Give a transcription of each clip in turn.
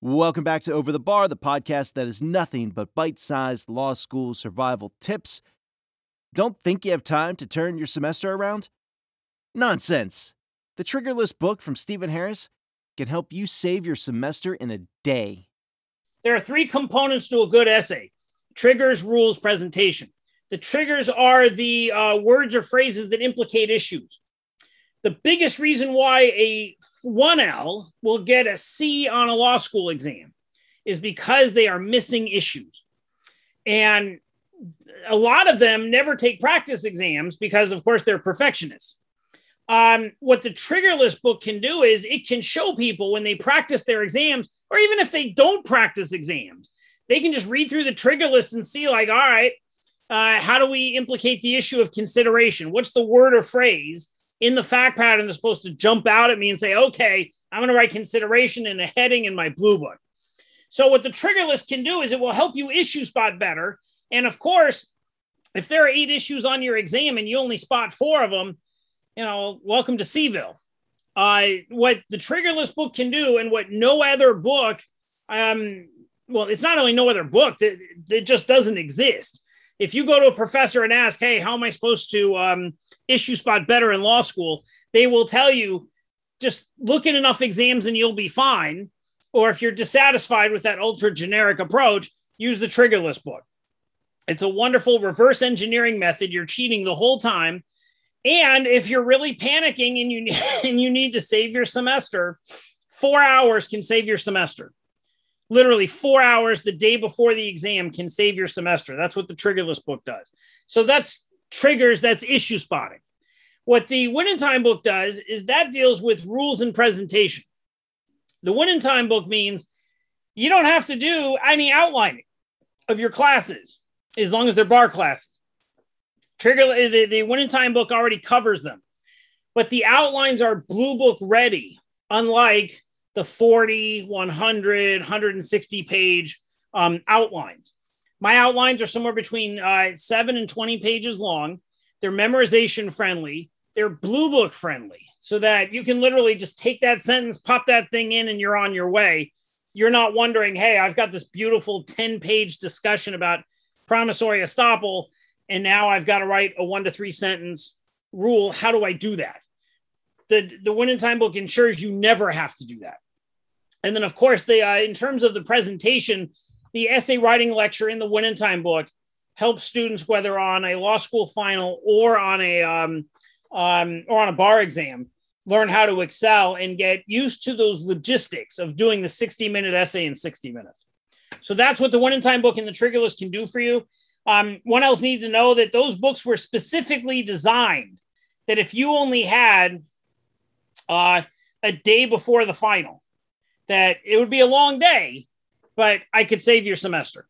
Welcome back to Over the Bar, the podcast that is nothing but bite sized law school survival tips. Don't think you have time to turn your semester around? Nonsense! The Triggerless book from Stephen Harris can help you save your semester in a day. There are three components to a good essay triggers, rules, presentation. The triggers are the uh, words or phrases that implicate issues the biggest reason why a 1L will get a C on a law school exam is because they are missing issues. And a lot of them never take practice exams because, of course, they're perfectionists. Um, what the triggerless book can do is it can show people when they practice their exams, or even if they don't practice exams, they can just read through the trigger list and see, like, all right, uh, how do we implicate the issue of consideration? What's the word or phrase in the fact pattern that's supposed to jump out at me and say, okay, I'm going to write consideration in a heading in my blue book. So, what the trigger list can do is it will help you issue spot better. And of course, if there are eight issues on your exam and you only spot four of them, you know, welcome to Seville. Uh, what the trigger list book can do and what no other book, um, well, it's not only no other book, that it just doesn't exist if you go to a professor and ask, hey, how am I supposed to um, issue spot better in law school? They will tell you, just look at enough exams and you'll be fine. Or if you're dissatisfied with that ultra generic approach, use the trigger list book. It's a wonderful reverse engineering method. You're cheating the whole time. And if you're really panicking and you and you need to save your semester, four hours can save your semester literally four hours the day before the exam can save your semester. That's what the triggerless book does. So that's triggers, that's issue spotting. What the Win in Time book does is that deals with rules and presentation. The Win in Time book means you don't have to do any outlining of your classes as long as they're bar classes. Trigger the, the Win in Time book already covers them, but the outlines are blue book ready, unlike the 40, 100, 160 page um, outlines. My outlines are somewhere between uh, seven and 20 pages long. They're memorization friendly, they're blue book friendly, so that you can literally just take that sentence, pop that thing in, and you're on your way. You're not wondering, hey, I've got this beautiful 10 page discussion about promissory estoppel, and now I've got to write a one to three sentence rule. How do I do that? The, the Win in Time book ensures you never have to do that. And then, of course, the uh, in terms of the presentation, the essay writing lecture in the Win in Time book helps students whether on a law school final or on a um, um, or on a bar exam learn how to excel and get used to those logistics of doing the 60 minute essay in 60 minutes. So that's what the Win in Time book and the trigger list can do for you. Um, one else needs to know that those books were specifically designed that if you only had uh, a day before the final, that it would be a long day, but I could save your semester.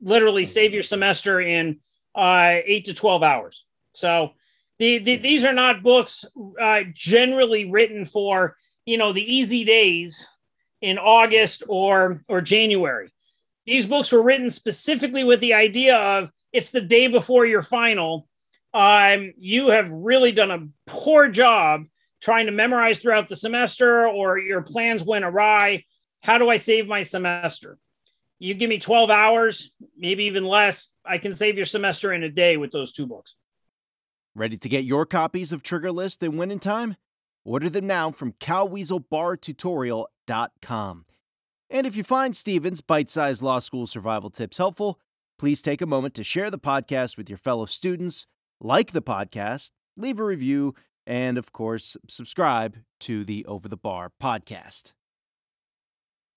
Literally save your semester in uh, eight to 12 hours. So the, the, these are not books uh, generally written for, you know, the easy days in August or, or January. These books were written specifically with the idea of it's the day before your final. Um, you have really done a poor job trying to memorize throughout the semester or your plans went awry. How do I save my semester? You give me 12 hours, maybe even less. I can save your semester in a day with those two books. Ready to get your copies of Trigger List and Win in Time? Order them now from calweaselbartutorial.com. And if you find Stevens' bite sized law school survival tips helpful, please take a moment to share the podcast with your fellow students, like the podcast, leave a review, and of course, subscribe to the Over the Bar podcast.